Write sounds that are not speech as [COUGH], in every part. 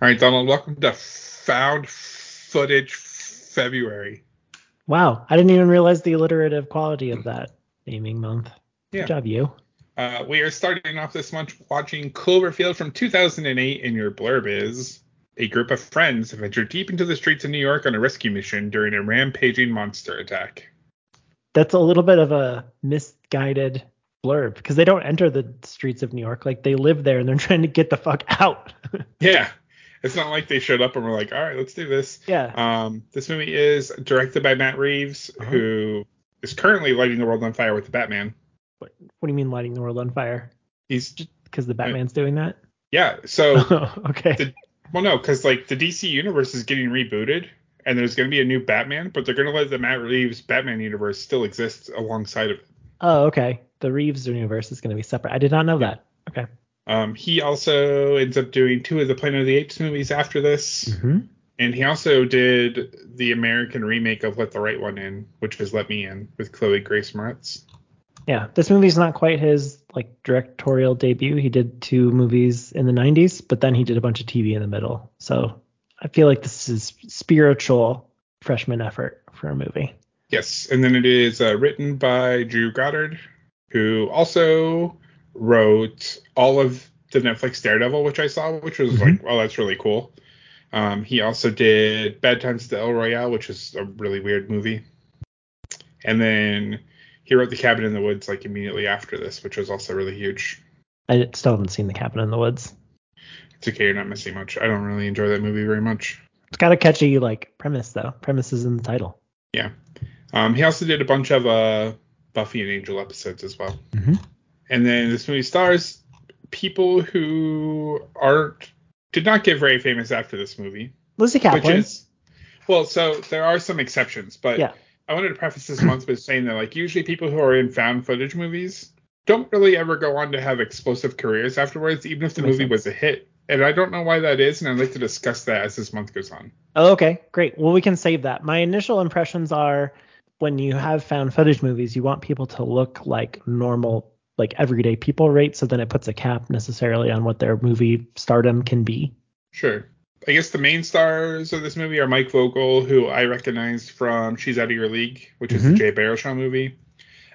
All right, Donald, welcome to Found Footage February. Wow, I didn't even realize the alliterative quality of that naming month. Yeah. Good job, you. Uh, we are starting off this month watching Cloverfield from 2008, and your blurb is a group of friends venture deep into the streets of New York on a rescue mission during a rampaging monster attack. That's a little bit of a misguided blurb because they don't enter the streets of New York. Like they live there and they're [LAUGHS] trying to get the fuck out. [LAUGHS] Yeah, it's not like they showed up and were like, all right, let's do this. yeah. Um, this movie is directed by Matt Reeves, Uh-huh. who is currently lighting the world on fire with the Batman. What, what do you mean lighting the world on fire? He's Because the Batman's doing that? yeah. So [LAUGHS] okay. The- well, no, because like the DC universe is getting rebooted, and there's going to be a new Batman, but they're going to let the Matt Reeves Batman universe still exist alongside of it. oh, okay. The Reeves universe is going to be separate. I did not know that. Okay. Um, he also ends up doing two of the Planet of the Apes movies after this, Mm-hmm. and he also did the American remake of Let the Right One In, which was Let Me In with Chloe Grace Moretz. Yeah, this movie's not quite his like directorial debut. He did two movies in the 90s, but then he did a bunch of TV in the middle. So I feel like this is spiritual freshman effort for a movie. Yes, and then it is uh, written by Drew Goddard, who also wrote all of the Netflix Daredevil, which I saw, which was like, oh, that's really cool. Um, he also did Bad Times at the El Royale, which is a really weird movie. And then he wrote The Cabin in the Woods like immediately after this, which was also really huge. I still haven't seen The Cabin in the Woods. It's okay, you're not missing much. I don't really enjoy that movie very much. It's got a catchy like premise though. Premise is in the title. Yeah. Um, he also did a bunch of uh, Buffy and Angel episodes as well. Mm-hmm. And then this movie stars people who aren't did not get very famous after this movie, Lizzy which Caplan. is well, so there are some exceptions, but Yeah. I wanted to preface this month with saying that like usually people who are in found footage movies don't really ever go on to have explosive careers afterwards, even if the movie sense. was a hit. And I don't know why that is, and I'd like to discuss that as this month goes on. Oh, okay, great. Well, we can save that. My initial impressions are when you have found footage movies, you want people to look like normal, like everyday people, right? So then it puts a cap necessarily on what their movie stardom can be. Sure. I guess the main stars of this movie are Mike Vogel, who I recognized from She's Out of Your League, which is the Mhm. Jay Baruchel movie.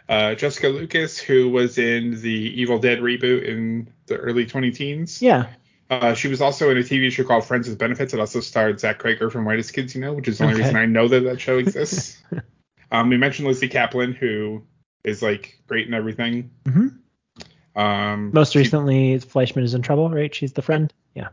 Uh, Jessica Lucas, who was in the Evil Dead reboot in the early 20 teens. Yeah. Uh, she was also in a TV show called Friends with Benefits. It also starred Zach Cregger from Whitest Kids You Know, which is the only Okay. reason I know that that show exists. [LAUGHS] um, we mentioned Lizzy Caplan, who is like great and everything. hmm Um, Most she- recently, Fleishman is in trouble, right? She's the friend. Yeah.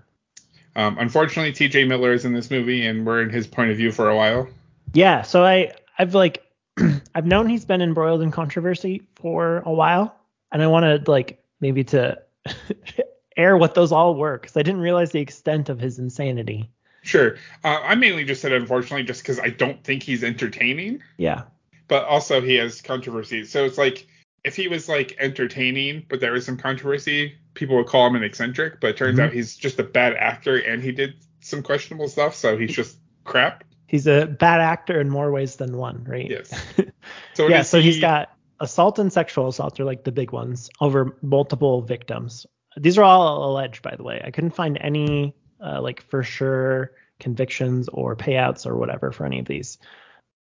um, unfortunately, T.J. Miller is in this movie, and we're in his point of view for a while. Yeah. So I, I've like, [CLEARS THROAT] I've known he's been embroiled in controversy for a while, and I wanted like maybe to [LAUGHS] air what those all were because I didn't realize the extent of his insanity. Sure. Uh, I mainly just said unfortunately just because I don't think he's entertaining, Yeah. But also he has controversy. So it's like if he was like entertaining, but there was some controversy, people would call him an eccentric. But it turns Mhm. out he's just a bad actor and he did some questionable stuff, so he's just crap. He's a bad actor in more ways than one, right? Yes. [LAUGHS] So yeah. So he's he- got assault and sexual assault are like the big ones over multiple victims. These are all alleged, by the way. I couldn't find any uh, like for sure convictions or payouts or whatever for any of these.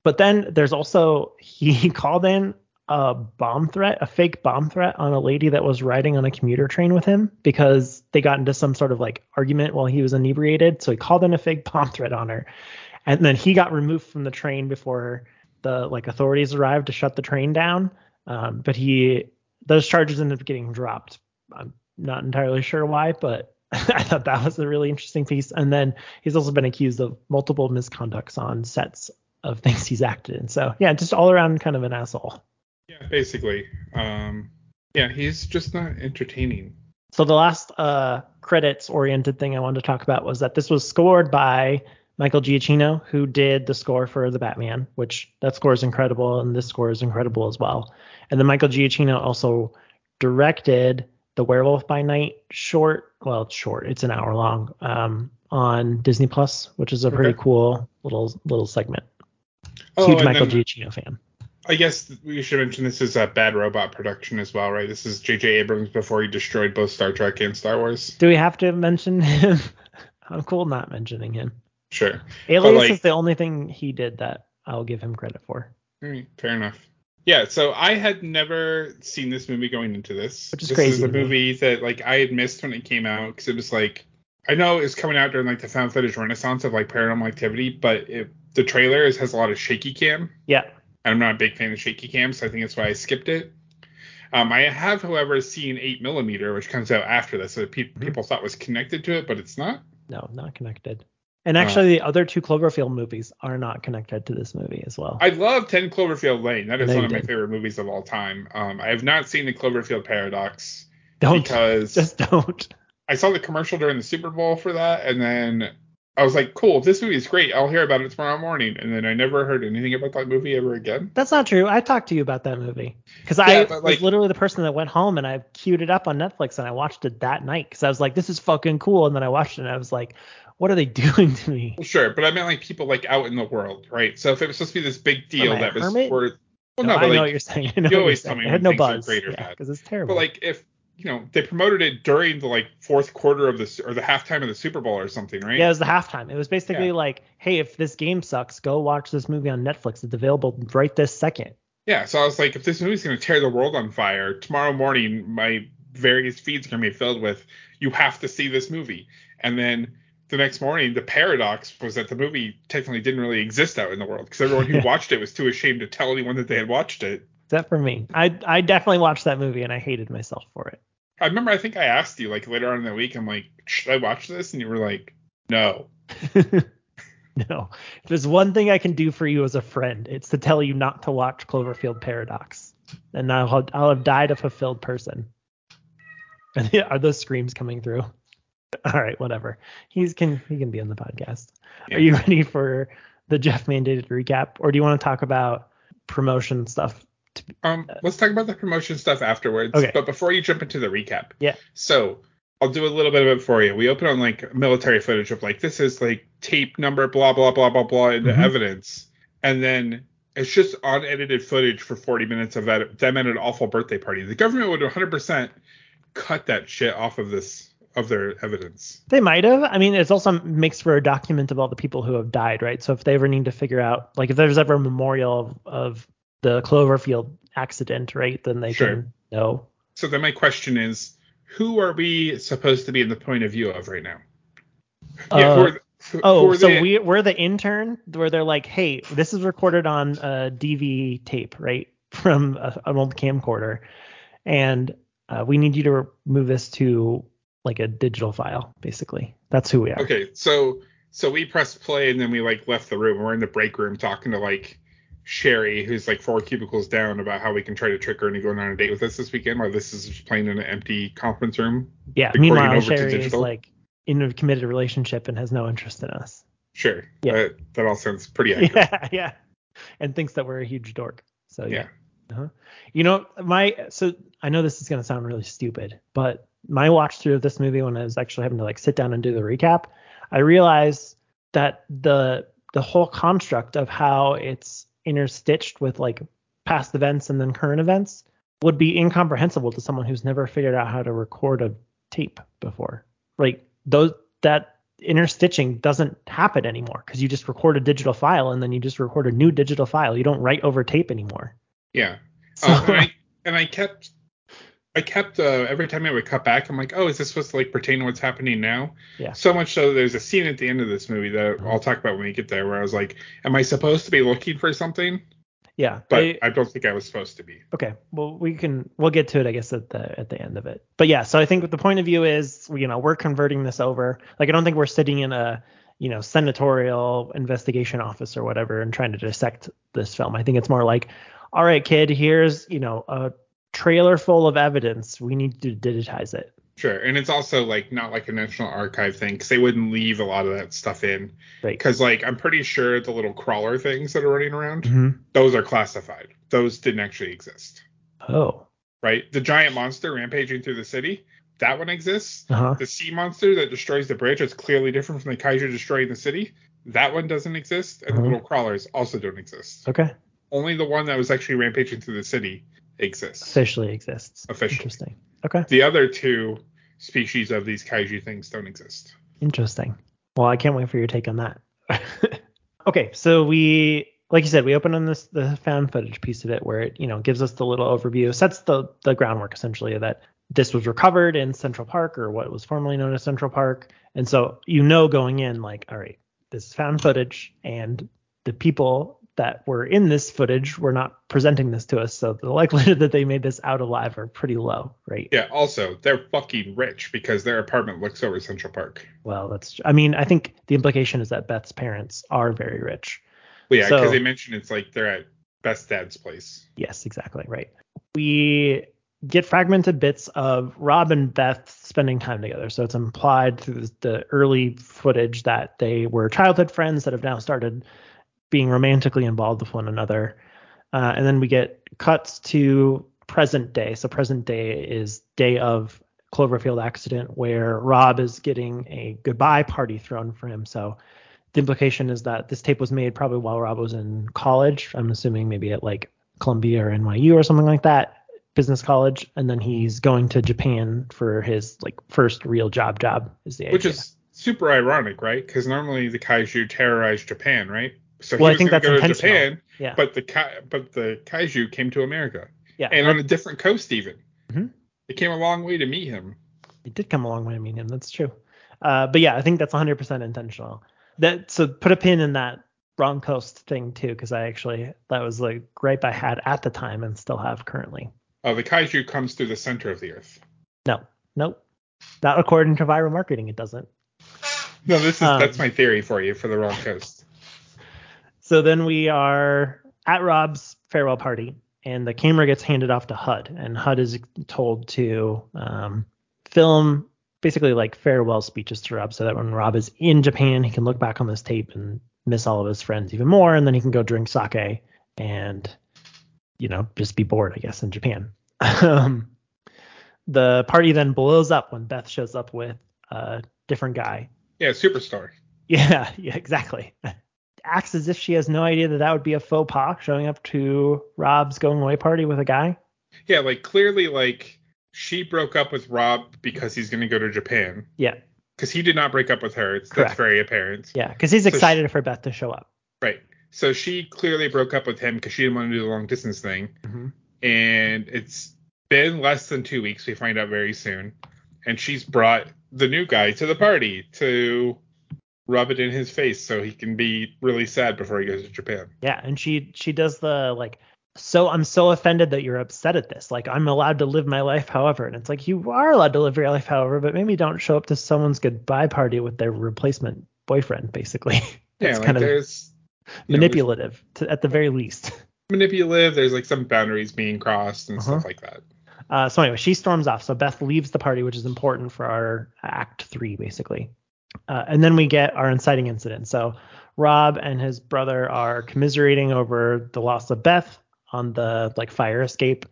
But then there's also he [LAUGHS] called in a bomb threat, a fake bomb threat on a lady that was riding on a commuter train with him because they got into some sort of like argument while he was inebriated. So he called in a fake [LAUGHS] bomb threat on her. And then he got removed from the train before the like authorities arrived to shut the train down. Um, but he those charges ended up getting dropped. I'm not entirely sure why, but [LAUGHS] I thought that was a really interesting piece. And then he's also been accused of multiple misconducts on sets of things he's acted in. So yeah, just all around kind of an asshole. Yeah, basically. Um, yeah, he's just not entertaining. So the last uh, credits oriented thing I wanted to talk about was that this was scored by Michael Giacchino, who did the score for the Batman, which that score is incredible, and this score is incredible as well. And then Michael Giacchino also directed the Werewolf by Night short. Well, it's short; it's an hour long um, on Disney Plus, which is a pretty cool little little segment. Oh, Huge and Michael then Giacchino fan. I guess we should mention this is a Bad Robot production as well, right? This is J.J. Abrams before he destroyed both Star Trek and Star Wars. Do we have to mention him? [LAUGHS] I'm cool not mentioning him. Sure. Alias like- is the only thing he did that I'll give him credit for. Right, fair enough. Yeah, so I had never seen this movie going into this. Which is this crazy is a movie that like I had missed when it came out because it was like I know it was coming out during like the found footage renaissance of like paranormal activity, but it, the trailer is, has a lot of shaky cam. Yeah. I'm not a big fan of shaky cam, so I think that's why I skipped it. Um, I have, however, seen 8 millimeter, which comes out after this, so pe- Mhm. people thought was connected to it, but it's not. No, not connected. And actually, the other two Cloverfield movies are not connected to this movie as well. I love 10 Cloverfield Lane. That is one of my didn't. favorite movies of all time. Um, I have not seen the Cloverfield Paradox don't because [LAUGHS] just don't. I saw the commercial during the Super Bowl for that, and then I was like, cool, this movie is great, I'll hear about it tomorrow morning. And then I never heard anything about that movie ever again. That's not true. I talked to you about that movie because Yeah, I but, was literally the person that went home and I queued it up on Netflix and I watched it that night because I was like, this is fucking cool. And then I watched it and I was like, what are they [LAUGHS] doing to me? Well, sure, but I meant like people like out in the world, right? So if it was supposed to be this big deal Am I a that was hermit? worth, well, No, no, I but know what you're saying. [LAUGHS] I know you always tell me I had no buzz. or yeah, because it's terrible. but like if you know they promoted it during the like fourth quarter of the or the halftime of the Super Bowl or something, right? Yeah, it was the halftime. It was basically Yeah. like, hey, if this game sucks, go watch this movie on Netflix. It's available right this second. Yeah, so I was like, if this movie's gonna tear the world on fire, tomorrow morning my various feeds are gonna be filled with you have to see this movie. And then the next morning, the paradox was that the movie technically didn't really exist out in the world because everyone who [LAUGHS] Yeah. watched it was too ashamed to tell anyone that they had watched it. Except for me. I I definitely watched that movie and I hated myself for it. I remember I think I asked you like later on in the week, I'm like, should I watch this? And you were like, no. [LAUGHS] no. If there's one thing I can do for you as a friend, it's to tell you not to watch Cloverfield Paradox. And I'll I'll have died a fulfilled person. [LAUGHS] And yeah, are those screams coming through? [LAUGHS] All right, whatever. He's can he can be on the podcast. Yeah. Are you ready for the Jeff mandated recap, or do you want to talk about promotion stuff? Um, let's talk about the promotion stuff afterwards. Okay. But before you jump into the recap, Yeah. So I'll do a little bit of it for you. We open on like military footage of like this is like tape number blah blah blah blah blah into Mhm. evidence, and then it's just unedited footage for 40 minutes of that them at an awful birthday party. The government would 100% cut that shit off of this of their evidence. They might have. I mean, it's also makes for a document of all the people who have died, right? So if they ever need to figure out, like, if there's ever a memorial of, of the Cloverfield accident, right, then they Sure. can know. So then my question is, who are we supposed to be in the point of view of right now? Uh, who, Oh, so the- we we're the intern where they're like, hey, this is recorded on a DV tape, right, [LAUGHS] from a, an old camcorder, and uh, we need you to move this to like a digital file, basically. That's who we are. Okay, so so we pressed play and then we like left the room. We're in the break room talking to like Sherry, who's like four cubicles down, about how we can try to trick her into going on a date with us this weekend while this is just playing in an empty conference room. Yeah. Meanwhile, Sherry is like in a committed relationship and has no interest in us. Sure. Yeah. That, that all sounds pretty [LAUGHS] accurate. Yeah, yeah. And thinks that we're a huge dork. So yeah. Yeah. Uh-huh. You know, my so I know this is gonna sound really stupid, but my watch through of this movie when I was actually having to like sit down and do the recap, I realized that the the whole construct of how it's interstitched with like past events and then current events would be incomprehensible to someone who's never figured out how to record a tape before. Like those that interstitching doesn't happen anymore because you just record a digital file and then you just record a new digital file. You don't write over tape anymore. Yeah. So, Oh, and, I, [LAUGHS] and I kept I kept uh, every time I would cut back, I'm like, oh, is this supposed to like pertain to what's happening now? Yeah. So much so there's a scene at the end of this movie that I'll talk about when we get there where I was like, am I supposed to be looking for something? yeah, But I- I don't think I was supposed to be. okay. Well, we can we'll get to it, I guess, at the at the end of it. But yeah, so I think the point of view is, you know, we're converting this over. Like, I don't think we're sitting in a you know senatorial investigation office or whatever and trying to dissect this film. I think it's more like, all right, kid, here's you know a trailer full of evidence. We need to digitize it. Sure, and it's also like not like a National Archive thing because they wouldn't leave a lot of that stuff in. Right. Because like I'm pretty sure the little crawler things that are running around, Mhm. those are classified. Those didn't actually exist, Oh. right? The giant monster rampaging through the city, that one exists. Uh huh. The sea monster that destroys the bridge, that's clearly different from the kaiju destroying the city. That one doesn't exist, and Mhm. the little crawlers also don't exist. Okay. Only the one that was actually rampaging through the city exists. Officially exists. Officially. Interesting. Okay. The other two species of these kaiju things don't exist. Interesting. Well, I can't wait for your take on that. [LAUGHS] okay, so we like you said, we open on this the found footage piece of it where it, you know, gives us the little overview, sets the the groundwork essentially that this was recovered in Central Park or what was formerly known as Central Park. And so you know going in like, all right, this is found footage and the people that were in this footage were not presenting this to us. So the likelihood [LAUGHS] that they made this out alive are pretty low, right? Yeah. Also, they're fucking rich because their apartment looks over Central Park. Well, that's. I mean, I think the implication is that Beth's parents are very rich. Well, yeah, because So- they mentioned it's like they're at Beth's Dad's place. Yes, exactly. Right. We get fragmented bits of Rob and Beth spending time together. So it's implied through the early footage that they were childhood friends that have now started being romantically involved with one another. Uh, and then we get cuts to present day. So present day is day of Cloverfield accident where Rob is getting a goodbye party thrown for him. So the implication is that this tape was made probably while Rob was in college. I'm assuming maybe at like Columbia or NYU or something like that, business college, and then he's going to Japan for his like first real job. Job is the idea. Which is super ironic, right? Because normally the kaiju terrorize Japan, right? So Well, I think that's go to intentional. Japan, yeah, but the but the kaiju came to America, yeah, and on a different coast even. Mhm. It came a long way to meet him. it did come a long way to meet him. That's true. Uh, but yeah, I think that's 100% intentional. That so put a pin in that wrong coast thing too, because I actually that was like gripe I had at the time and still have currently. Uh, the kaiju comes through the center of the earth. No, nope, not according to viral marketing. It doesn't. No, this is Um, that's my theory for you for the wrong coast. So then we are at Rob's farewell party, and the camera gets handed off to HUD, and HUD is told to um, film basically like farewell speeches to Rob, so that when Rob is in Japan, he can look back on this tape and miss all of his friends even more, and then he can go drink sake and you know just be bored, I guess, in Japan. um, the party then blows up when Beth shows up with a different guy. Yeah, superstar. [LAUGHS] Yeah, yeah, exactly. Acts as if she has no idea that that would be a faux pas showing up to Rob's going away party with a guy. Yeah, like clearly, like she broke up with Rob because he's gonna go to Japan. Yeah, Because he did not break up with her. It's Correct. that's very apparent. yeah, because he's So she- excited for Beth to show up. Right. So she clearly broke up with him because she didn't want to do the long distance thing. Mm-hmm. And it's been less than two weeks. We find out very soon. And she's brought the new guy to the party to rub it in his face so he can be really sad before he goes to Japan. Yeah, and she she does the like, so I'm so offended that you're upset at this. Like I'm allowed to live my life, however, and it's like you are allowed to live your life, however, but maybe don't show up to someone's goodbye party with their replacement boyfriend, basically. [LAUGHS] Yeah, It's like kind of there's know, manipulative to, at the very least. [LAUGHS] manipulative. There's like some boundaries being crossed and Uh-huh. stuff like that. Uh, so anyway, she storms off. So Beth leaves the party, which is important for our act three, basically. Uh, and then we get our inciting incident. So Rob and his brother are commiserating over the loss of Beth on the like fire escape.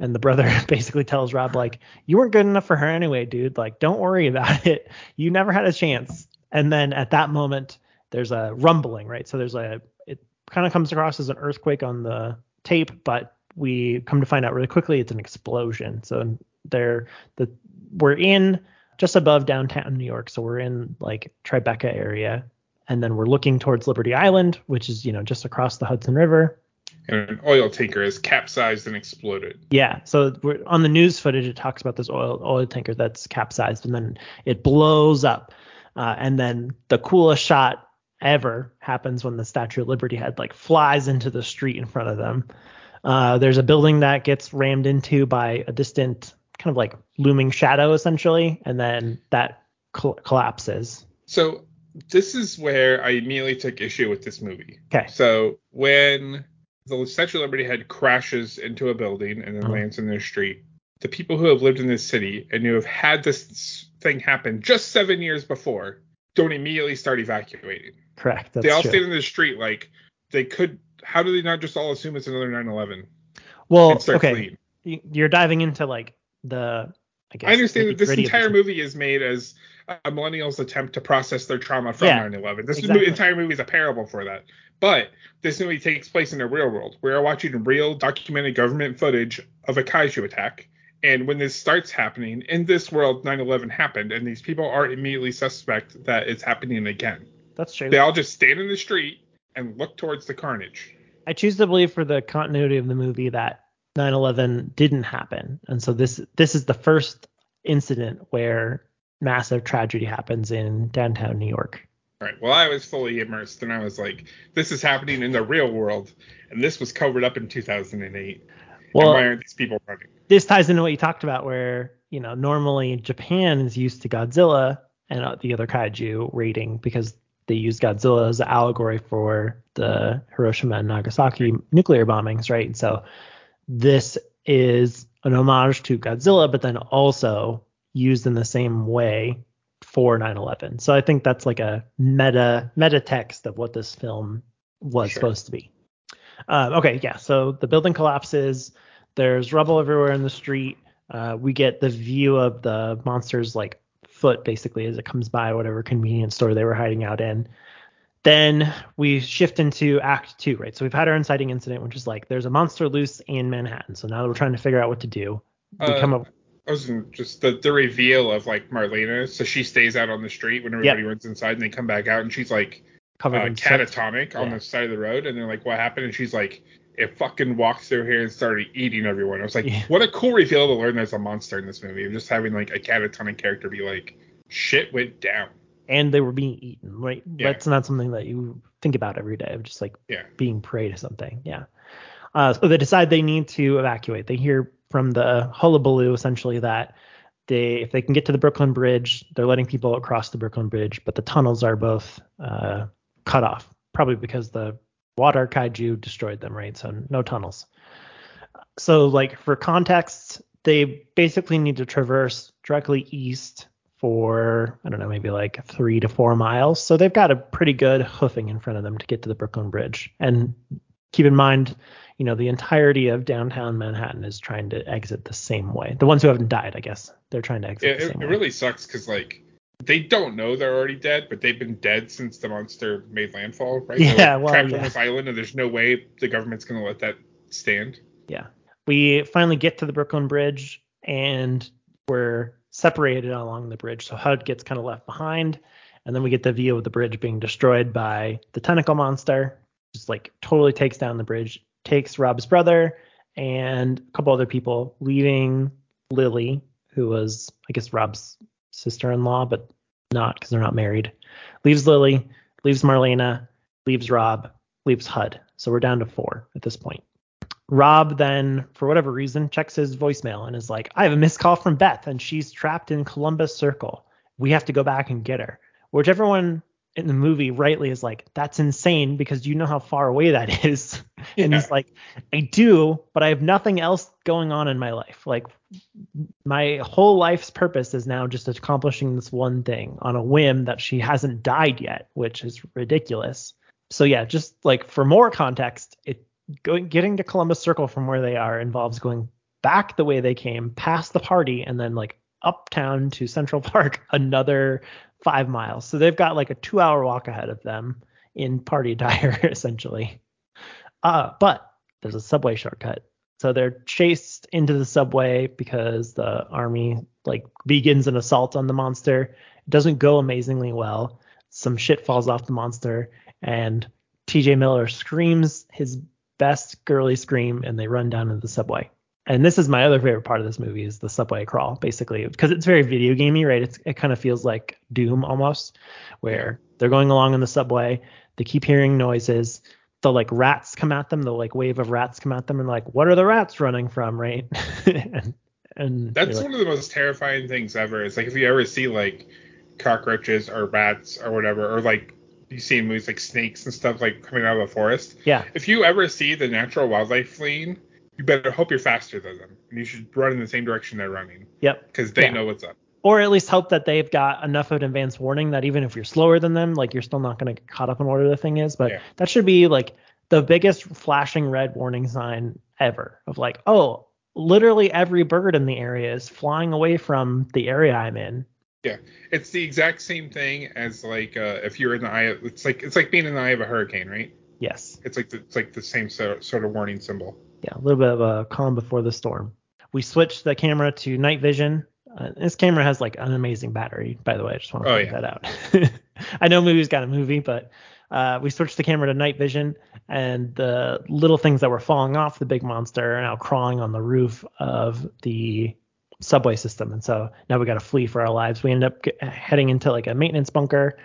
And the brother [LAUGHS] basically tells Rob, like, you weren't good enough for her anyway, dude. Like, don't worry about [LAUGHS] it. You never had a chance. And then at that moment, there's a rumbling, right? So there's a, it kind of comes across as an earthquake on the tape, but we come to find out really quickly it's an explosion. So they're the we're in just above downtown New York, so we're in like Tribeca area, and then we're looking towards Liberty Island, which is you know just across the Hudson River. And an oil tanker has capsized and exploded. Yeah, so we're, on the news footage it talks about this oil oil tanker that's capsized, and then it blows up, uh, and then the coolest shot ever happens when the Statue of Liberty head like flies into the street in front of them. Uh, there's a building that gets rammed into by a distant kind of like looming shadow essentially, and then that col- collapses. So this is where I immediately took issue with this movie. Okay. So when the Statue of Liberty head crashes into a building and then Uh-huh. lands in their street, the people who have lived in this city and who have had this thing happen just seven years before don't immediately start evacuating. Correct. That's they all true. stand in the street like they could. How do they not just all assume it's another 9/11 well, okay? Y- you're diving into like the. I guess I understand that this entire movie is made as a millennial's attempt to process their trauma from Yeah, 9/11. This exactly. entire movie is a parable for that. But this movie takes place in the real world. We are watching real documented government footage of a kaiju attack, And when this starts happening in this world, 9/11 happened, and these people are immediately suspect that it's happening again. That's true. They all just stand in the street and look towards the carnage. I choose to believe for the continuity of the movie that 9/11 didn't happen, and so this this is the first incident where massive tragedy happens in downtown New York. Right. Well, I was fully immersed, and I was like, "This is happening in the real world, and this was covered up in 2008. Well, and why aren't these people running?" this ties into what you talked about, where you know normally Japan is used to Godzilla and uh, the other kaiju rating because they use Godzilla as an allegory for the Hiroshima and Nagasaki nuclear bombings, right? And so this is an homage to Godzilla, but then also used in the same way for 9/11. So I think that's like a meta meta text of what this film was Sure. supposed to be. Um, okay, yeah. So the building collapses. There's rubble everywhere in the street. Uh, we get the view of the monster's like foot basically as it comes by whatever convenience store they were hiding out in. Then we shift into Act Two, right? So we've had our inciting incident, which is like there's a monster loose in Manhattan. So now that we're trying to figure out what to do, we Uh, come up. I was just the, the reveal of like Marlena. So she stays out on the street when everybody runs inside, and they come back out, and she's like covered uh, in catatonic on the side of the road, and they're like, "What happened?" And she's like, "It fucking walked through here and started eating everyone." I was like, Yeah. "What a cool reveal to learn there's a monster in this movie." Of just having like a catatonic character be like, "Shit went down." And they were being eaten, right? Yeah. That's not something that you think about every day of just like Yeah. being prey to something. Yeah. Uh, so they decide they need to evacuate. They hear from the hullabaloo essentially that they, if they can get to the Brooklyn Bridge, they're letting people across the Brooklyn Bridge, but the tunnels are both uh, cut off, probably because the water kaiju destroyed them, right? So no tunnels. So like for context, they basically need to traverse directly east for I don't know, maybe like three to four miles. So they've got a pretty good hoofing in front of them to get to the Brooklyn Bridge. And keep in mind, you know, the entirety of downtown Manhattan is trying to exit the same way. The ones who haven't died, I guess, they're trying to exit It, the it, same it way. really sucks because like they don't know they're already dead, but they've been dead since the monster made landfall, right? [LAUGHS] They're, Yeah, like, well, trapped yeah. on this island, and there's no way the government's gonna let that stand. Yeah. We finally get to the Brooklyn Bridge and we're separated along the bridge. So HUD gets kind of left behind. And then we get the view of the bridge being destroyed by the tentacle monster. Just like totally takes down the bridge, takes Rob's brother and a couple other people, leaving Lily, who was, I guess, Rob's sister in law, but not because they're not married. Leaves Lily, leaves Marlena, leaves Rob, leaves HUD. So we're down to four at this point. Rob then, for whatever reason, checks his voicemail and is like, I have a missed call from Beth and she's trapped in Columbus Circle. We have to go back and get her. Which everyone in the movie rightly is like, that's insane because you know how far away that [LAUGHS] is. and he's like, I do, but I have nothing else going on in my life. Like, my whole life's purpose is now just accomplishing this one thing on a whim that she hasn't died yet, which is ridiculous. So yeah, just like for more context, it going getting to Columbus Circle from where they are involves going back the way they came, past the party, and then like uptown to Central [LAUGHS] Park another five miles. So they've got like a two hour walk ahead of them in party attire [LAUGHS] essentially. Uh, but there's a subway shortcut. So they're chased into the subway because the army like begins an assault on the monster. It doesn't go amazingly well. Some shit falls off the monster and TJ Miller screams his best girly scream and they run down into the subway. And this is my other favorite part of this movie is the subway crawl, basically, because it's very video gamey, right? It's, it kind of feels like Doom almost, where they're going along in the subway, they keep hearing noises, the like rats come at them, the like wave of rats come at them, and like, what are the rats running from, right? [LAUGHS] and and That's like, one of the most terrifying things ever. It's like if you ever see like cockroaches or bats or whatever, or like you see in movies like snakes and stuff like coming out of a forest. yeah, If you ever see the natural wildlife fleeing, you better hope you're faster than them. And you should run in the same direction they're running yep. because they Yeah. know what's up. or at least hope that they've got enough of an advance warning that even if you're slower than them, like you're still not going to get caught up in whatever the thing is. But Yeah. that should be like the biggest flashing red warning sign ever of like, oh, literally every bird in the area is flying away from the area I'm in. Yeah, it's the exact same thing as like uh, if you're in the eye. Of, it's like it's like being in the eye of a hurricane, right? Yes. It's like the, it's like the same sort sort of warning symbol. Yeah, a little bit of a calm before the storm. We switch the camera to night vision. Uh, this camera has like an amazing battery, by the way. I just want to Oh, point yeah. that out. [LAUGHS] I know movie's got a movie, but uh, we switched the camera to night vision, and the little things that were falling off the big monster are now crawling on the roof of the subway system. And so now we got to flee for our lives. We end up get, heading into like a maintenance bunker,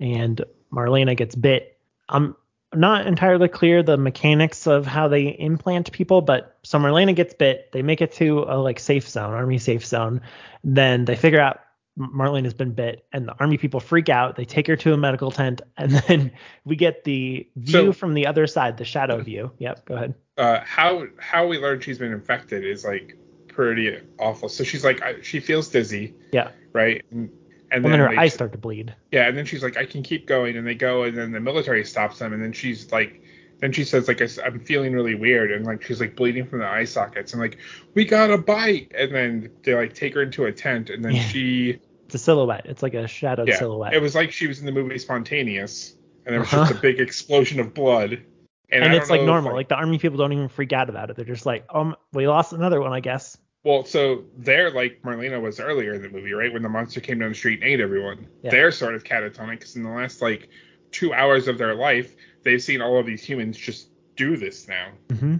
and Marlena gets bit. I'm not entirely clear the mechanics of how they implant people, but so Marlena gets bit. They make it to a like safe zone, army safe zone. Then they figure out Marlena's been bit, and the army people freak out. They take her to a medical tent, [LAUGHS] and then we get the view So- from the other side, the shadow view. Yep, go ahead. uh, how how we learned she's been infected is like pretty awful. So she's like I, she feels dizzy, Yeah, right? And, and and then her eyes start to bleed. Yeah, and then she's like, I can keep going, and they go, and then the military stops them, and then she's like, then she says like, I, am feeling really weird, and like she's like bleeding from the eye sockets, and like we got a bite, and then they like take her into a tent, and then Yeah. she, It's a silhouette. It's like a shadowed yeah, silhouette. it was like she was in the movie Spontaneous, and there was Uh-huh. just a big explosion of blood, and, and it's like normal. Like, the army people don't even freak out about it. They're just like, um, we lost another one, I guess. Well, so they're like Marlena was earlier in the movie, right? When the monster came down the street and ate everyone. Yeah. They're sort of catatonic because in the last like two hours of their life, they've seen all of these humans just do this now. hmm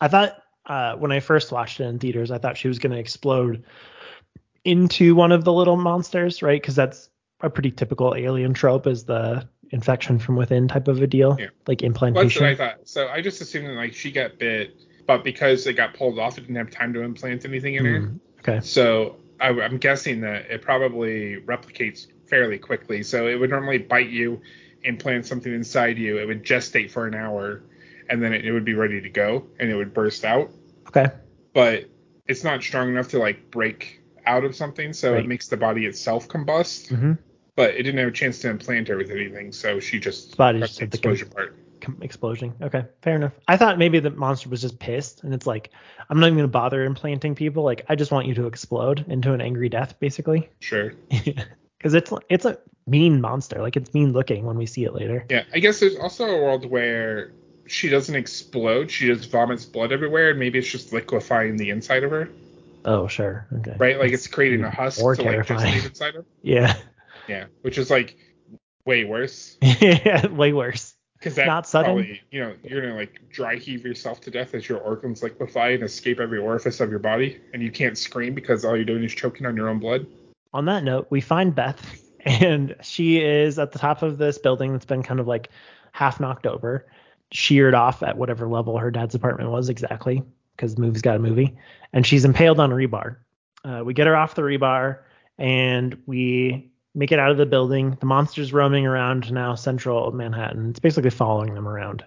I thought uh, when I first watched it in theaters, I thought she was going to explode into one of the little monsters, right? Because that's a pretty typical alien trope, is the infection from within type of a deal, Yeah. like Well, that's implantation. what I thought. So I just assumed that like she got bit, but because it got pulled off, it didn't have time to implant anything in her. Mm, okay. So I, I'm guessing that it probably replicates fairly quickly. So it would normally bite you, implant something inside you. It would gestate for an hour, and then it, it would be ready to go, and it would burst out. Okay. But it's not strong enough to like break out of something, so Right. it makes the body itself combust. hmm But it didn't have a chance to implant her with anything, so she just Body just the com- part. Explosion. Okay. Fair enough. I thought maybe the monster was just pissed, and it's like, I'm not even going to bother implanting people. Like, I just want you to explode into an angry death, basically. Sure. [LAUGHS] Because it's it's a mean monster. Like, it's mean looking when we see it later. Yeah, I guess there's also a world where she doesn't explode, she just vomits blood everywhere, and maybe it's just liquefying the inside of her, Oh, sure. Okay. right? Like it's creating a husk more to like terrifying. gestate inside of. [LAUGHS] Yeah. Yeah, which is like way worse [LAUGHS] yeah. Way worse. Because that Not sudden? probably you know you're gonna like dry heave yourself to death as your organs liquefy and escape every orifice of your body, and you can't scream because all you're doing is choking on your own blood. On that note, we find Beth, [LAUGHS] and she is at the top of this building that's been kind of like half knocked over, sheared off at whatever level her dad's apartment was exactly, because the movie's got a movie, and she's impaled on a rebar. Uh, we get her off the rebar, and we make it out of the building. The monster's roaming around now central Manhattan. It's basically following them around.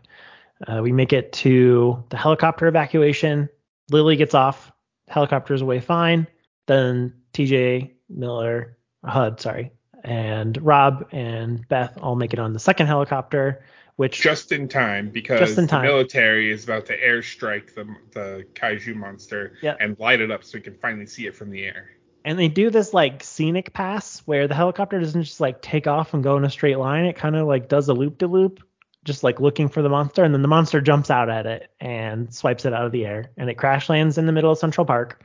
Uh, we make it to the helicopter evacuation. Lily gets off. Helicopter's away fine. Then TJ Miller, HUD, sorry, and Rob and Beth all make it on the second helicopter, which Just in time because in time. the military is about to airstrike the the kaiju monster Yep. and light it up so we can finally see it from the air. And they do this like scenic pass where the helicopter doesn't just like take off and go in a straight line. It kind of like does a loop de loop, just like looking for the monster, and then the monster jumps out at it and swipes it out of the air, and it crash lands in the middle of Central Park.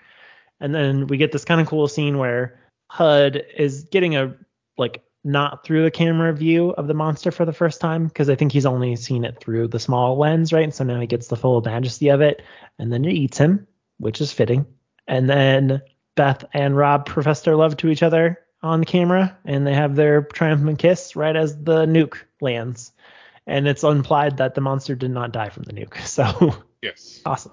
And then we get this kind of cool scene where HUD is getting a like not through the camera view of the monster for the first time because I think he's only seen it through the small lens, right? And so now he gets the full majesty of it, and then it eats him, which is fitting. And then Beth and Rob profess their love to each other on the camera, and they have their triumphant kiss right as the nuke lands. And it's implied that the monster did not die from the nuke. [LAUGHS] So Yes. awesome.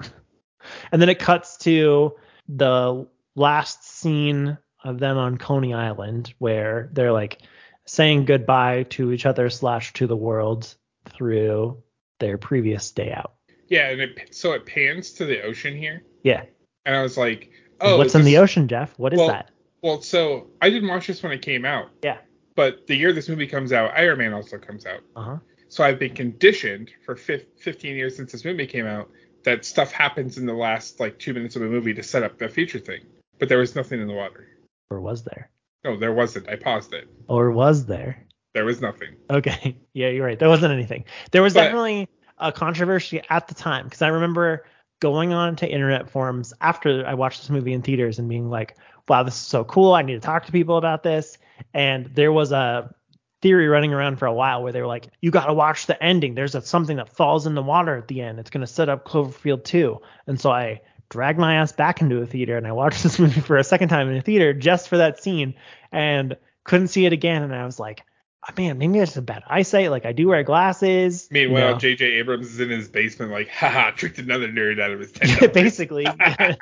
And then it cuts to the last scene of them on Coney Island, where they're like saying goodbye to each other slash to the world through their previous day out. Yeah, and it so it pans to the ocean here, Yeah. and I was like, oh, What's in the ocean, Jeff? What is well, that? Well, so I didn't watch this when it came out, Yeah. but the year this movie comes out, Iron Man also comes out. Uh huh. So I've been conditioned for fif- 15 years since this movie came out that stuff happens in the last like two minutes of a movie to set up the future thing. But there was nothing in the water. Or was there? No, there wasn't. I paused it. Or was there? There was nothing. Okay. [LAUGHS] Yeah, you're right. There wasn't anything. There was But- definitely a controversy at the time because I remember going on to internet forums after I watched this movie in theaters and being like, wow, this is so cool. I need to talk to people about this. And there was a theory running around for a while where they were like, you got to watch the ending. There's a, something that falls in the water at the end. It's going to set up Cloverfield 2. And so I dragged my ass back into a theater and I watched [LAUGHS] this movie for a second time in a theater just for that scene and couldn't see it again. And I was like, Uh, man, maybe it's a bad eyesight. Like I do wear glasses. Meanwhile, you know. J.J. Abrams is in his basement, like, [LAUGHS] haha, tricked another nerd out of his [LAUGHS] ten. basically. [LAUGHS] yeah,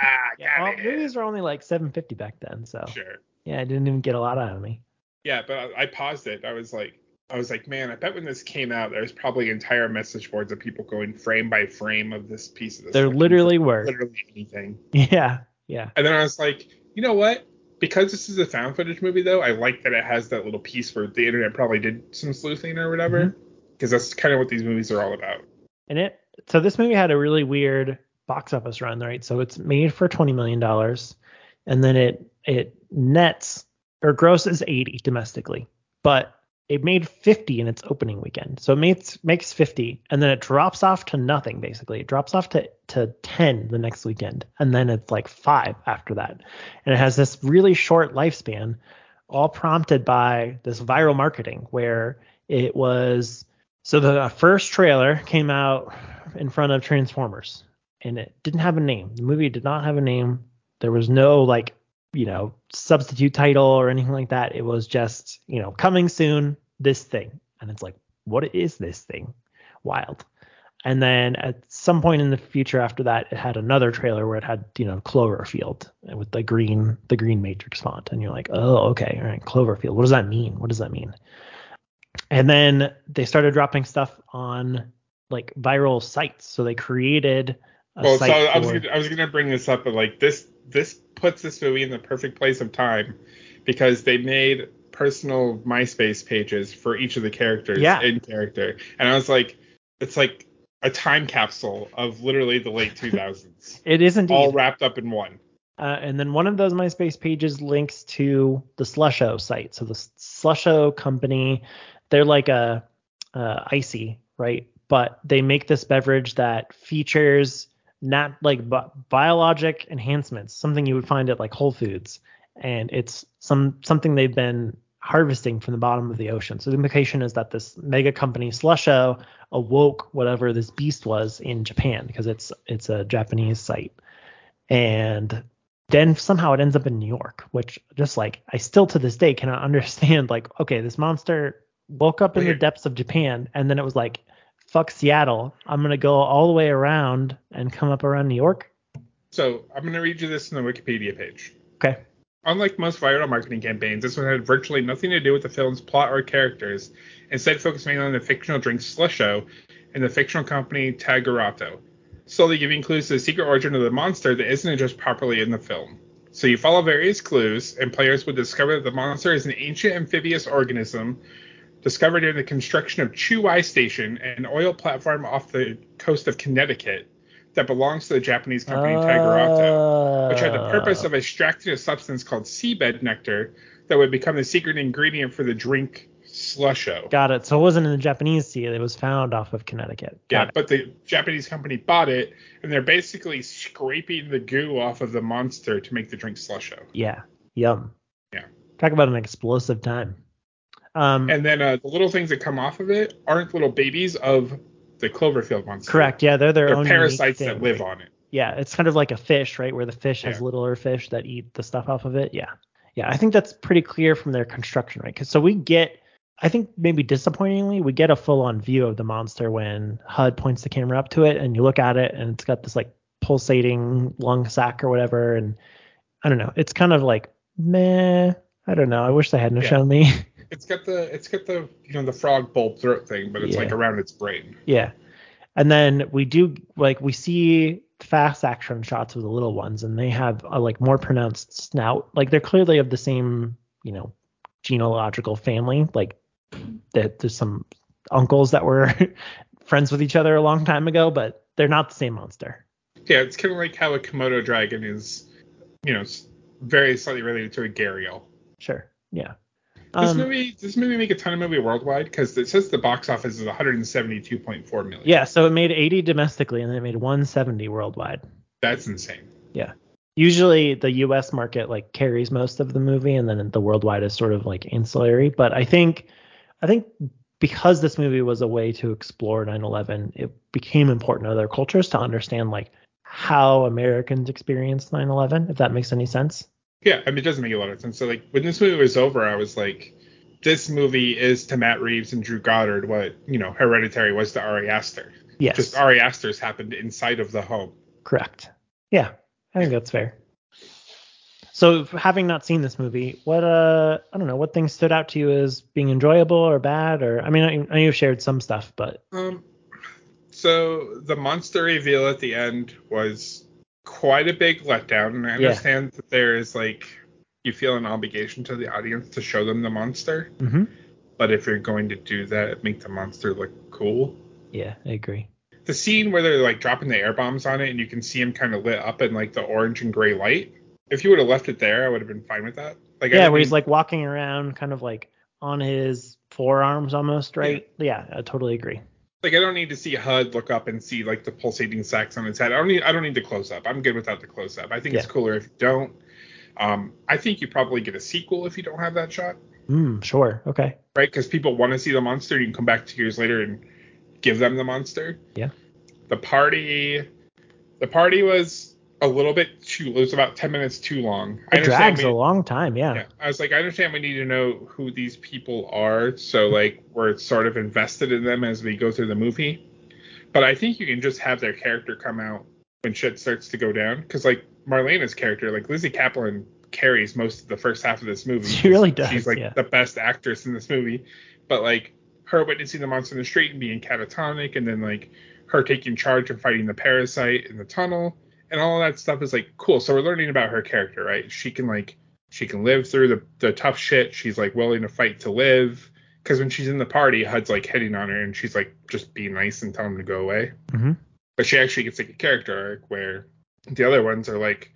well, movies were only like 750 back then, so Sure. yeah, it didn't even get a lot out of me. Yeah, but I, I paused it. I was like, I was like, man, I bet when this came out, there was probably entire message boards of people going frame by frame of this piece of this. There literally were. literally anything. Yeah, yeah. And then I was like, you know what? Because this is a found footage movie, though, I like that it has that little piece where the internet probably did some sleuthing or whatever. Mm-hmm. Because that's kind of what these movies are all about. And it so this movie had a really weird box office run, right? So it's made for 20 million dollars and then it it nets or grosses 80 domestically. But it made 50 in its opening weekend. So it makes makes 50 and then it drops off to nothing basically. It drops off to to 10 the next weekend and then it's like 5 after that. And it has this really short lifespan all prompted by this viral marketing where it was so the first trailer came out in front of Transformers and it didn't have a name. The movie did not have a name. There was no like, you know, substitute title or anything like that. It was just, you know, coming soon, this thing. And it's like, what is this thing? Wild. And then at some point in the future after that, it had another trailer where it had, you know, Cloverfield with the green, the green matrix font. And you're like, oh, okay, all right, Cloverfield. What does that mean? What does that mean? And then they started dropping stuff on like viral sites. So they created a Well, so I was gonna, I was gonna bring this up, but like this this puts this movie in the perfect place of time because they made personal MySpace pages for each of the characters Yeah. in character, and I was like, it's like a time capsule of literally the late [LAUGHS] 2000s, it is indeed. all wrapped up in one. Uh, and then one of those MySpace pages links to the Slusho site. So the Slusho company, they're like a uh, icy, right? But they make this beverage that features not like bi- biologic enhancements, something you would find at like Whole Foods, and it's some something they've been harvesting from the bottom of the ocean. So the implication is that this mega company Slusho awoke whatever this beast was in Japan because it's it's a Japanese site, and then somehow it ends up in New York, which just like I still to this day cannot [LAUGHS] understand. Like, okay, this monster woke up in the depths of Japan, and then it was like, fuck Seattle, I'm gonna go all the way around and come up around New York. So I'm gonna read you this in the Wikipedia page. Okay. Unlike most viral marketing campaigns, this one had virtually nothing to do with the film's plot or characters, instead focused mainly on the fictional drink Slusho and the fictional company Tagruato, slowly giving clues to the secret origin of the monster that isn't addressed properly in the film. So you follow various clues, and players would discover that the monster is an ancient amphibious organism discovered during the construction of Chuai Station, an oil platform off the coast of Connecticut that belongs to the Japanese company Tagruato which had the purpose Uh, of extracting a substance called seabed nectar that would become the secret ingredient for the drink slusho. Got it. So it wasn't in the Japanese sea. It was found off of Connecticut. Got Yeah, it. but the Japanese company bought it, and they're basically scraping the goo off of the monster to make the drink slusho. Yeah. Yum. Yeah. Talk about an explosive time. Um, And then uh, the little things that come off of it aren't little babies of the Cloverfield monster. correct. Yeah, they're their They're own parasites that live on it. Yeah, it's kind of like a fish, right? Where the fish has Yeah. littler fish that eat the stuff off of it. Yeah. Yeah, I think that's pretty clear from their construction, right? Because so we get, I think maybe disappointingly, we get a full-on view of the monster when HUD points the camera up to it, and you look at it, and it's got this like pulsating lung sac or whatever, and I don't know, it's kind of like meh. I don't know. I wish they hadn't Yeah. shown me. [LAUGHS] It's got the it's got the you know the frog bulb throat thing, but it's Yeah. like around its brain. Yeah. And then we do like we see fast action shots of the little ones and they have a like more pronounced snout. Like they're clearly of the same, you know, genealogical family. Like that there's some uncles that were [LAUGHS] friends with each other a long time ago, but they're not the same monster. Yeah, it's kind of like how a Komodo dragon is, you know, very slightly related to a gharial. Sure. Yeah. This Um, movie, this movie make a ton of movie worldwide? Because it says the box office is 172.4 million. Yeah, so it made 80 domestically and then it made 170 worldwide. That's insane. Yeah. Usually the US market like carries most of the movie and then the worldwide is sort of like ancillary, but I think I think because this movie was a way to explore 9/11, it became important to other cultures to understand like how Americans experienced 9/11, if that makes any sense. Yeah, I mean, it doesn't make a lot of sense. So, like, when this movie was over, I was like, this movie is to Matt Reeves and Drew Goddard what, you know, Hereditary was to Ari Aster. Yes. Just Ari Aster's happened inside of the home. Correct. Yeah, I think that's fair. So, having not seen this movie, what uh, I don't know, what things stood out to you as being enjoyable or bad, or I mean, I, I know you've shared some stuff, but Um, so the monster reveal at the end was quite a big letdown, and I Yeah. understand that there is like you feel an obligation to the audience to show them the monster, hmm but if you're going to do that, make the monster look cool. yeah, I agree. The scene where they're like dropping the air bombs on it, and you can see him kind of lit up in like the orange and gray light. If you would have left it there, I would have been fine with that. Like, Yeah, where he's like walking around, kind of like on his forearms almost, right? Yeah, I totally agree. Like I don't need to see HUD look up and see like the pulsating sacs on his head. I don't need I don't need the close up. I'm good without the close up. I think it's cooler if you don't. Um, I think you probably get a sequel if you don't have that shot, Mm, sure. Okay. right? Because people want to see the monster. You can come back two years later and give them the monster. Yeah. The party, the party was a little bit too. It was about ten minutes too long. I It understand drags we- a long time. Yeah. yeah, I was like, I understand we need to know who these people are, so like we're sort of invested in them as we go through the movie. But I think you can just have their character come out when shit starts to go down, because like Marlena's character, like Lizzy Caplan, carries most of the first half of this movie. She really does, She's like yeah. the best actress in this movie, but like her witnessing the monster in the street and being catatonic, and then like her taking charge and fighting the parasite in the tunnel, and all that stuff is like cool. So we're learning about her character, right? She can like she can live through the, the tough shit. She's like willing to fight to live. Because when she's in the party, HUD's like hitting on her and she's like just be nice and tell him to go away. hmm But she actually gets like a character arc where the other ones are like,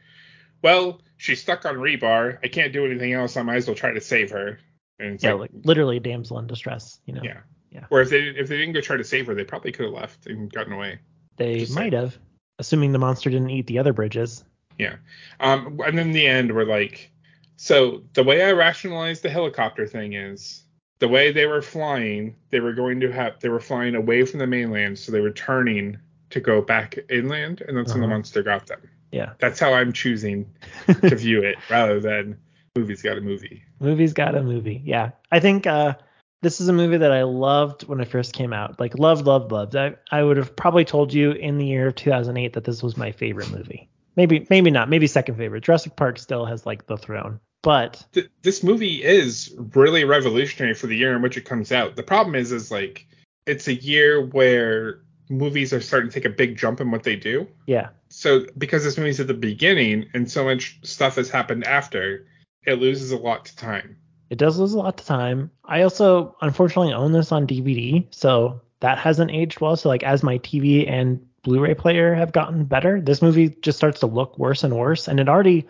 well, she's stuck on rebar. I can't do anything else. I might as well try to save her. And it's Yeah, like, like literally damsel in distress. You know. yeah. Yeah. Or if they if they didn't go try to save her, they probably could have left and gotten away. They Just might have, assuming the monster didn't eat the other bridges. Yeah. Um, and then the end, we're like, so the way I rationalized the helicopter thing is the way they were flying, they were going to have, they were flying away from the mainland, so they were turning to go back inland, and that's when the Uh-huh. monster got them. Yeah. That's how I'm choosing [LAUGHS] to view it, rather than movies got a movie. Movie's got a movie. Yeah. I think uh this is a movie that I loved when it first came out. Like loved, loved, loved. I, I would have probably told you in the year of 2008 that this was my favorite movie. Maybe maybe not. Maybe second favorite. Jurassic Park still has like the throne. But Th- this movie is really revolutionary for the year in which it comes out. The problem is, is like it's a year where movies are starting to take a big jump in what they do. yeah, so because this movie's at the beginning and so much stuff has happened after, it loses a lot to time. It does lose a lot of time. I also unfortunately own this on DVD, so that hasn't aged well. So like as my TV and Blu-ray player have gotten better, this movie just starts to look worse and worse, and it already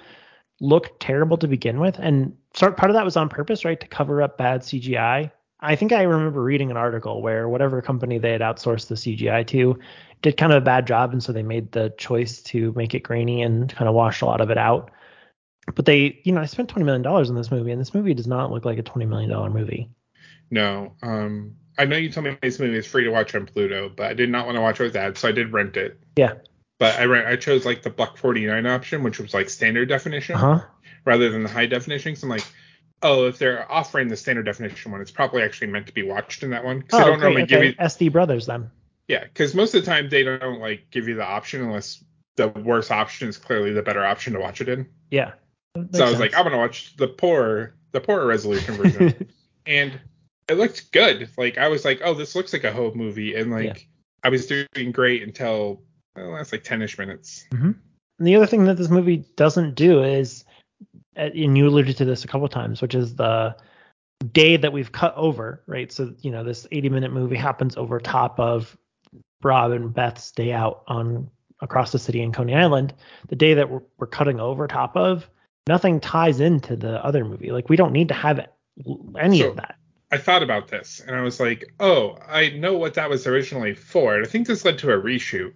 looked terrible to begin with. And start part of that was on purpose, right, to cover up bad CGI. I think I remember reading an article where whatever company they had outsourced the CGI to did kind of a bad job, and so they made the choice to make it grainy and kind of wash a lot of it out. But they, you know, I spent twenty million dollars on this movie, and this movie does not look like a twenty million dollar movie. No, um, I know you told me this movie is free to watch on Pluto, but I did not want to watch it with ads, so I did rent it. Yeah. But I rent, I chose like the buck 49 option, which was like standard definition Uh huh. rather than the high definition. So I'm like, oh, if they're offering the standard definition one, it's probably actually meant to be watched in that one. Because Oh, they don't great. normally give Okay. you, SD Brothers then. yeah, because most of the time they don't like give you the option unless the worst option is clearly the better option to watch it in. Yeah. So I was like, I'm gonna watch the poor the poorer resolution version, [LAUGHS] and it looked good. Like I was like, oh, this looks like a Hope movie, and like Yeah. I was doing great until well, that's like 10ish minutes. And the other thing that this movie doesn't do is, uh, and you alluded to this a couple times, which is the day that we've cut over, right? So, you know, this 80 minute movie happens over top of Rob and Beth's day out on across the city in Coney Island. The day that we're, we're cutting over top of, nothing ties into the other movie. Like, we don't need to have any So- of that. I thought about this and I was like, oh, I know what that was originally for. And I think this led to a reshoot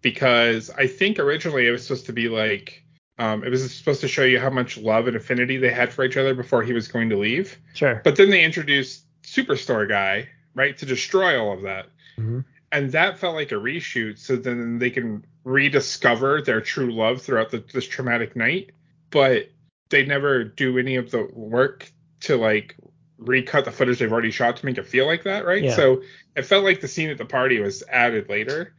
because I think originally it was supposed to be like, um, it was supposed to show you how much love and affinity they had for each other before he was going to leave. Sure. But then they introduced Superstore Guy, right, to destroy all of that. Mhm. And that felt like a reshoot, so then they can rediscover their true love throughout the, this traumatic night. But they never do any of the work to like recut the footage they've already shot to make it feel like that, right? Yeah. So it felt like the scene at the party was added later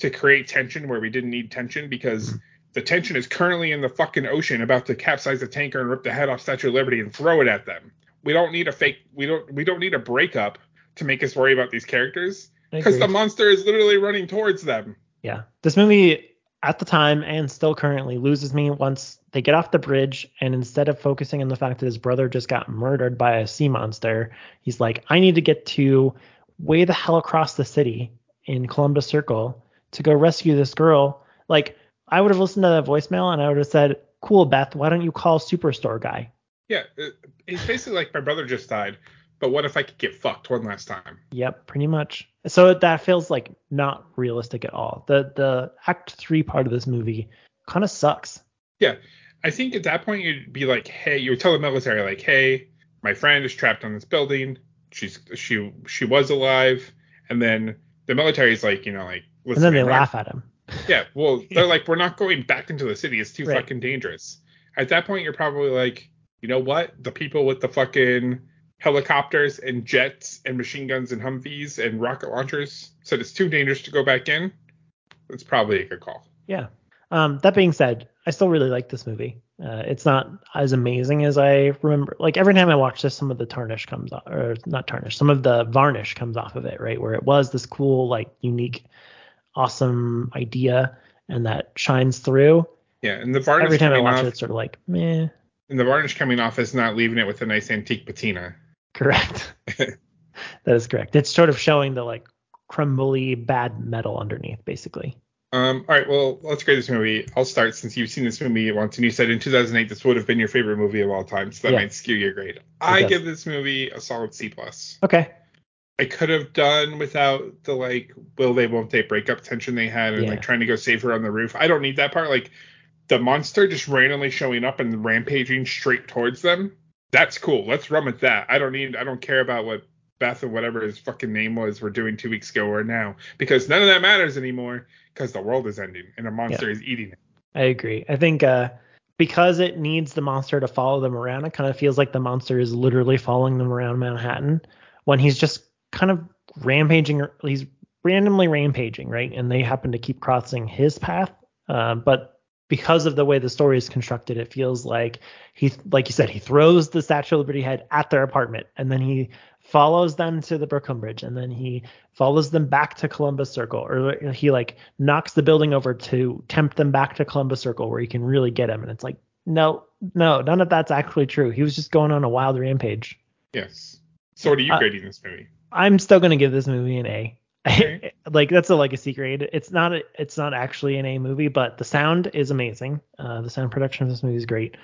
to create tension where we didn't need tension because the tension is currently in the fucking ocean about to capsize the tanker and rip the head off Statue of Liberty and throw it at them. We don't need a fake we don't we don't need a breakup to make us worry about these characters because the monster is literally running towards them. Yeah. This movie at the time and still currently loses me once they get off the bridge and instead of focusing on the fact that his brother just got murdered by a sea monster, he's like, I need to get to way the hell across the city in Columbus Circle to go rescue this girl. Like, I would have listened to that voicemail and I would have said, Cool, Beth, why don't you call Superstore guy? Yeah, uh, it- he's basically like my brother just died, but what if I could get fucked one last time? Yep, pretty much. So that feels like not realistic at all. The the act three part of this movie kind of sucks. Yeah, I think at that point you'd be like, hey, you would tell the military like, hey, my friend is trapped on this building. She's she she was alive, and then the military is like, you know, like, And then they laugh at him. Yeah, well, [LAUGHS] they're like, we're not going back into the city. It's too Right. fucking dangerous. At that point, you're probably like, you know what? The people with the fucking helicopters and jets and machine guns and Humvees and rocket launchers said it's too dangerous to go back in. That's probably a good call. Yeah. Um, that being said, I still really like this movie. Uh, it's not as amazing as I remember. Like every time I watch this, some of the tarnish comes off, or not tarnish, some of the varnish comes off of it, right? Where it was this cool, like unique, awesome idea, and that shines through. Yeah, and the varnish every time I watch off, it, it's sort of like, meh. and the varnish coming off is not leaving it with a nice antique patina. Correct. [LAUGHS] that is correct. It's sort of showing the like crumbly bad metal underneath, basically. Um, all right, well, let's grade this movie. I'll start since you've seen this movie once, and you said in 2008 this would have been your favorite movie of all time, so that Yeah. might skew your grade. I does. give this movie a solid C plus. Okay. I could have done without the like will they won't they breakup tension they had and Yeah. like trying to go save her on the roof. I don't need that part. Like the monster just randomly showing up and rampaging straight towards them. That's cool. Let's run with that. I don't need. I don't care about what Beth or whatever his fucking name was were doing two weeks ago or now because none of that matters anymore because the world is ending and a monster is eating it. I agree. I think uh, because it needs the monster to follow them around, it kind of feels like the monster is literally following them around Manhattan when he's just kind of rampaging. He's randomly rampaging, right? And they happen to keep crossing his path. Uh, but because of the way the story is constructed, it feels like he, like you said, he throws the Statue of Liberty head at their apartment, and then he follows them to the Brooklyn Bridge, and then he follows them back to Columbus Circle, or he like knocks the building over to tempt them back to Columbus Circle where he can really get him. And it's like, no, no, none of that's actually true. He was just going on a wild rampage. Yes. So what are you Uh, grading this movie? I'm still gonna give this movie an A. [LAUGHS] Like that's a legacy grade. It's not a, it's not actually an A movie, but the sound is amazing. Uh, the sound production of this movie is great.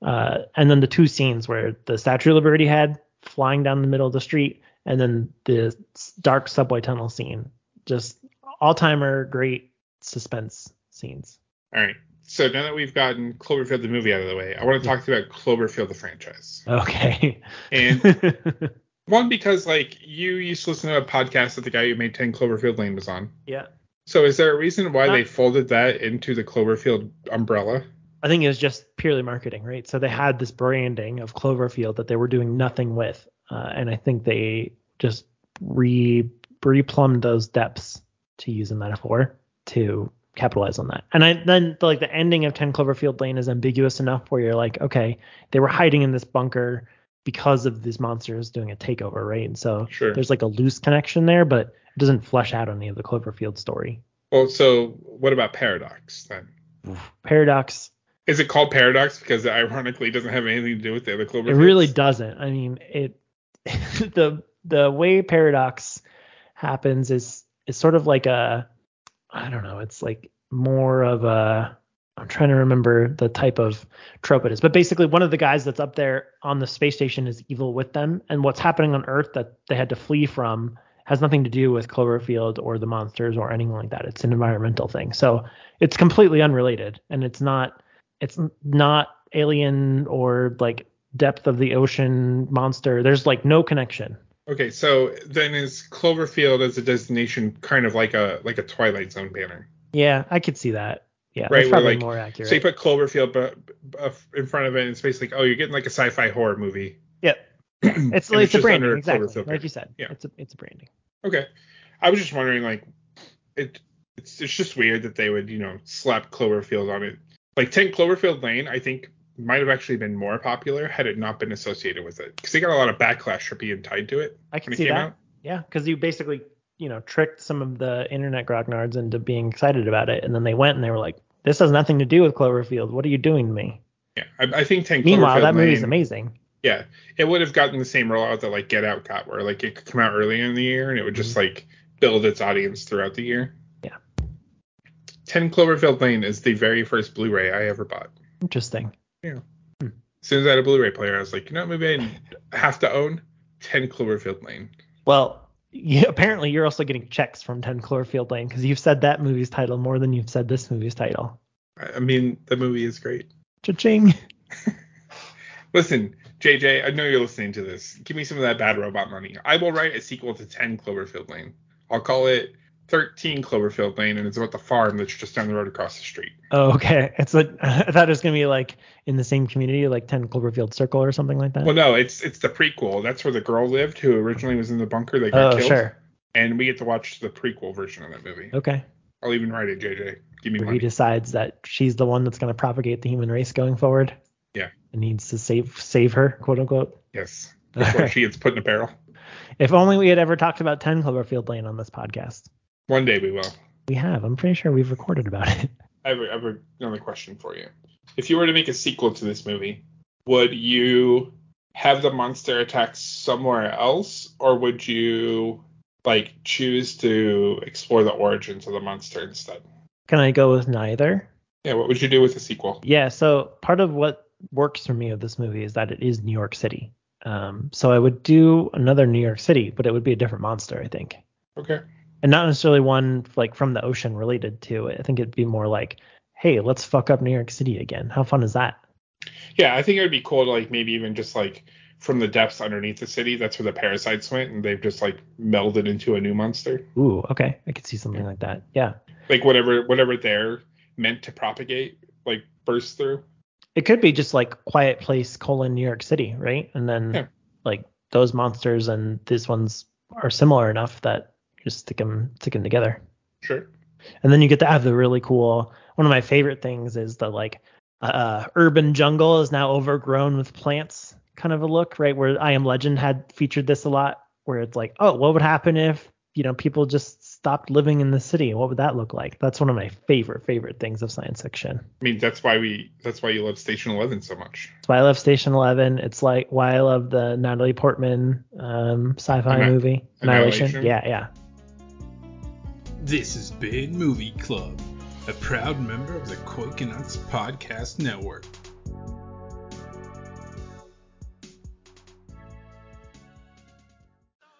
Uh, and then the two scenes where the Statue of Liberty head flying down the middle of the street, and then the dark subway tunnel scene, just all timer great suspense scenes. All right. So now that we've gotten Cloverfield the movie out of the way, I want to talk to you about Cloverfield the franchise. Okay. And [LAUGHS] One because like you used to listen to a podcast that the guy who made 10 Cloverfield Lane was on. yeah. So is there a reason why Uh, they folded that into the Cloverfield umbrella? I think it was just purely marketing, right? So they had this branding of Cloverfield that they were doing nothing with, uh, and I think they just re replumbed those depths, to use a metaphor, to capitalize on that. And I then like the ending of 10 Cloverfield Lane is ambiguous enough where you're like, okay, they were hiding in this bunker because of these monsters doing a takeover, right? And so Sure. there's like a loose connection there, but it doesn't flesh out any of the Cloverfield story. Well, so what about Paradox then? Paradox Is it called Paradox because it ironically doesn't have anything to do with the other Cloverfield? It really doesn't. I mean, it [LAUGHS] the the way paradox happens is is sort of like a I don't know, it's like more of a I'm trying to remember the type of trope it is, but basically one of the guys that's up there on the space station is evil with them, and what's happening on Earth that they had to flee from has nothing to do with Cloverfield or the monsters or anything like that. It's an environmental thing, so it's completely unrelated, and it's not it's not alien or like depth of the ocean monster. There's like no connection. Okay, so then is Cloverfield as a destination kind of like a like a Twilight Zone banner? Yeah, I could see that. Yeah, Right, where, like, more accurate. So you put Cloverfield in front of it, and it's basically like, oh, you're getting like a sci-fi horror movie. Yep. It's [CLEARS THROAT] And it's, a branding, exactly. Like you said. Yeah. It's a it's a branding. Okay, I was just wondering, like, it it's it's just weird that they would you know slap Cloverfield on it. Like 10 Cloverfield Lane, I think might have actually been more popular had it not been associated with it, because they got a lot of backlash for being tied to it I when can it see came that. out. Yeah, because you basically you know tricked some of the internet grognards into being excited about it, and then they went and they were like, "This has nothing to do with Cloverfield. What are you doing to me?" Yeah, I, I think 10 Meanwhile, Cloverfield that movie's Lane- amazing. Yeah, it would have gotten the same rollout that like Get Out got, where like it could come out early in the year and it would just mm-hmm. like build its audience throughout the year. Yeah. 10 Cloverfield Lane is the very first Blu-ray I ever bought. Interesting. Yeah. Hmm. As soon as I had a Blu-ray player, I was like, you know what movie I have to own? 10 Cloverfield Lane. Well, you, apparently you're also getting checks from 10 Cloverfield Lane because you've said that movie's title more than you've said this movie's title. I, mean, the movie is great. Cha-ching. [LAUGHS] Listen, JJ, I know you're listening to this. Give me some of that bad robot money. I will write a sequel to 10 Cloverfield Lane. I'll call it 13 Cloverfield Lane, and it's about the farm that's just down the road across the street. Oh, okay. It's like [LAUGHS] I thought it was gonna be like in the same community, like 10 Cloverfield Circle or something like that. Well, no, it's it's the prequel. That's where the girl lived who originally was in the bunker that got oh, killed. sure. And we get to watch the prequel version of that movie. Okay. I'll even write it, JJ. Give me Where he decides that she's the one that's gonna propagate the human race going forward. Yeah. And needs to save save her, quote unquote. Yes. [LAUGHS] Before she gets put in a barrel. If only we had ever talked about 10 Cloverfield Lane on this podcast. One day we will. We have. I'm pretty sure we've recorded about it. [LAUGHS] I have, a, I have another question for you. If you were to make a sequel to this movie, would you have the monster attack somewhere else, or would you like choose to explore the origins of the monster instead? Can I go with neither? Yeah, what would you do with the sequel? Yeah, so part of what works for me of this movie is that it is New York City. Um, so I would do another New York City, but it would be a different monster, I think. Okay. And not necessarily one like from the ocean related to it. I think it'd be more like, hey, let's fuck up New York City again. How fun is that? Yeah, I think it would be cool to like maybe even just like from the depths underneath the city. That's where the parasites went, and they've just like melded into a new monster. Ooh, okay. I could see something like that. Yeah. Like whatever whatever they're meant to propagate, like burst through. It could be just like Quiet Place colon New York City, right? And then Yeah. like those monsters and these ones are similar enough that just stick them stick them together. Sure. And then you get to have the really cool. One of my favorite things is the like uh, urban jungle is now overgrown with plants kind of a look, right? Where I Am Legend had featured this a lot, where it's like, oh, what would happen if you know people just stopped living in the city? What would that look like? That's one of my favorite favorite things of science fiction. I mean, that's why we that's why you love Station Eleven so much. That's why I love Station Eleven. It's like why I love the Natalie Portman um, sci-fi Anni- movie Annihilation. Annihilation? Yeah, yeah. This has been Movie Club, a proud member of the Quaking Nuts Podcast Network.